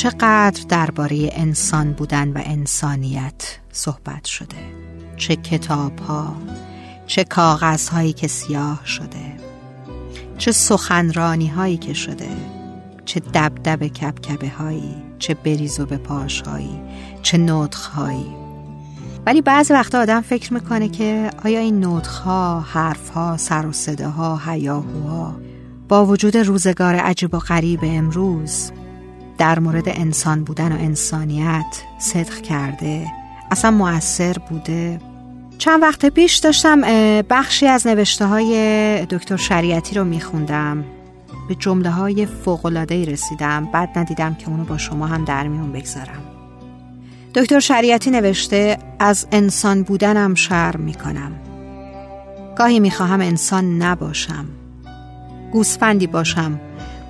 چقدر درباره انسان بودن و انسانیت صحبت شده. چه کتاب ها چه کاغذ هایی که سیاه شده. چه سخنرانی هایی که شده. چه دبدب کبکبه هایی چه بریز و به پاش هایی چه نطخ هایی ولی بعضی وقتا آدم فکر می‌کنه که آیا این نطخ ها حرف ها سر و صداها هیاهوها با وجود روزگار عجیب و غریب امروز در مورد انسان بودن و انسانیت صدق کرده. اصلا مؤثر بوده. چند وقت پیش داشتم بخشی از نوشته های دکتر شریعتی رو میخوندم. به جمله های فوقلادهی رسیدم. بعد ندیدم که اونو با شما هم در میون بگذارم. دکتر شریعتی نوشته از انسان بودنم شرم می‌کنم. گاهی می‌خواهم انسان نباشم. گوسفندی باشم.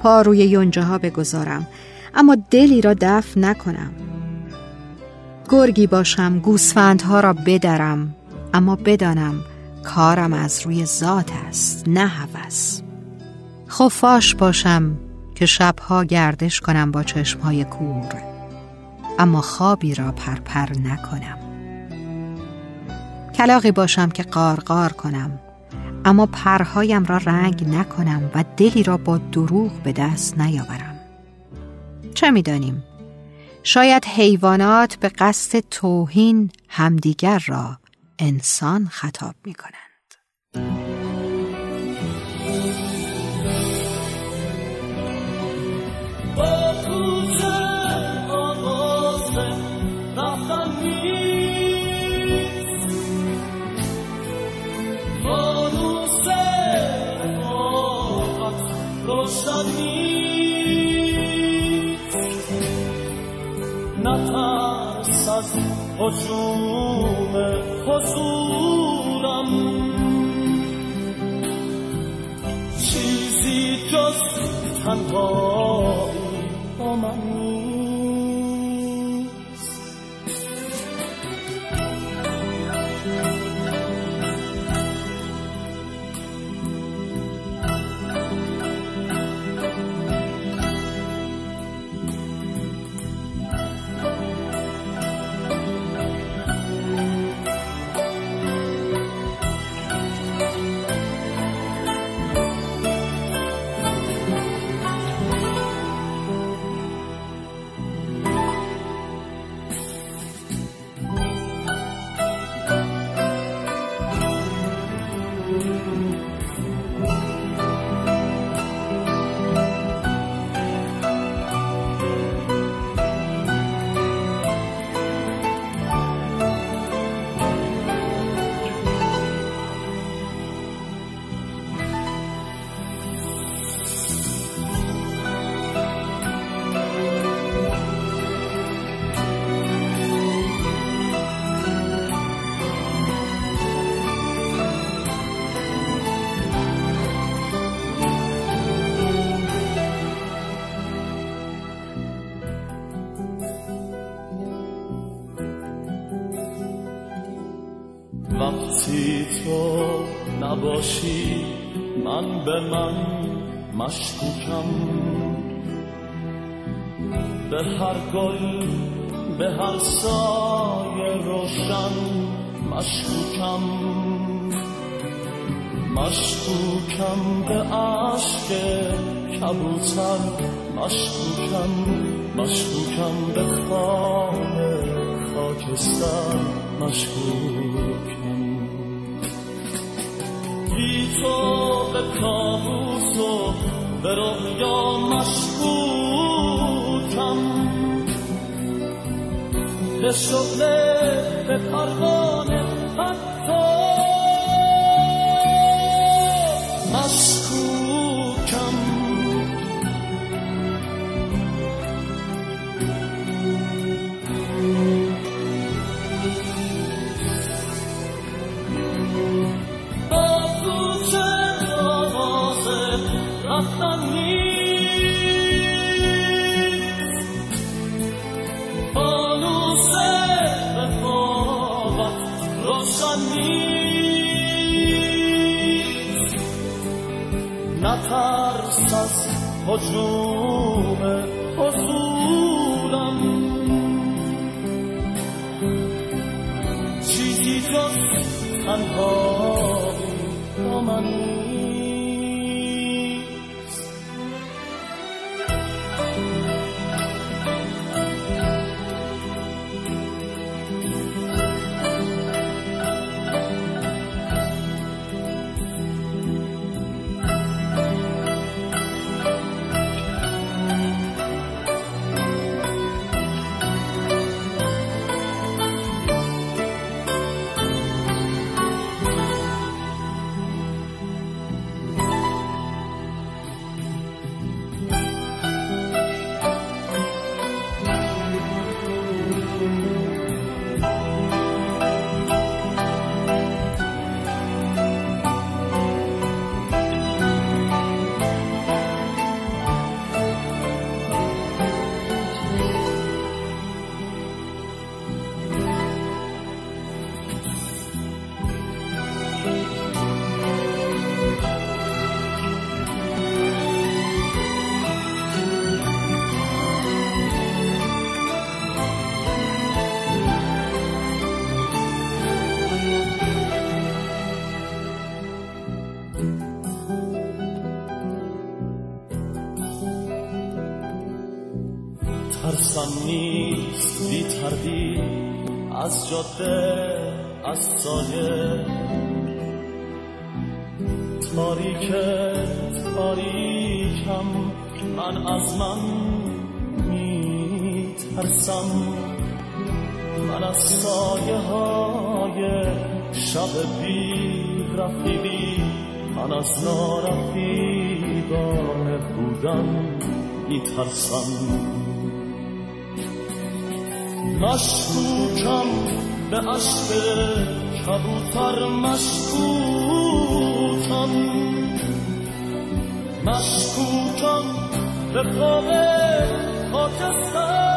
پا روی یونجه ها بگذارم. اما دلی را دفع نکنم. گرگی باشم گوسفندها را بدرم. اما بدانم کارم از روی ذات است نه هوس. خفاش باشم که شبها گردش کنم با چشمهای کور. اما خوابی را پرپر نکنم. کلاقی باشم که قارقار کنم. اما پرهایم را رنگ نکنم و دلی را با دروغ به دست نیاورم. چه می‌دانیم؟ شاید حیوانات به قصد توهین همدیگر را انسان خطاب می کنند. حجوم حضورم چیزی جز تنهایی تو نباشی من به من مشکوکم. به هر گل به هر سایه روشن مشکوکم. مشکوکم به عشق کبوتر. مشکوکم مشکوکم به خانه خاکستر. مشکوکم بی تو به کابوس و به رویا مشکوکم. به شغل به پروانه هجوم حضورم. چیزی جز تنها ترسم نیست بی تردید از جاده از سایه. تاریک تاریکم من از من می ترسم من از سایه های شب بی رفیقی من از نارفیقانه بودن می ترسم مشکوکم به عشق کبوتر مشکوکم. مشکوکم به خواب خاکستر.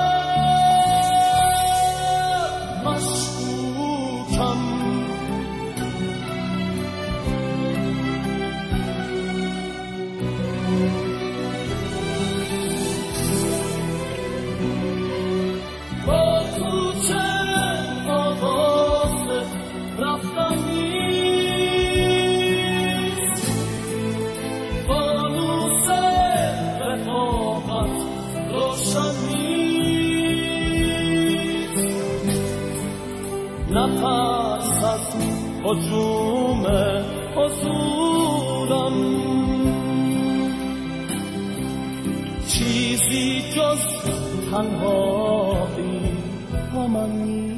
هجوم حضورم چیزی جز تنهایی و من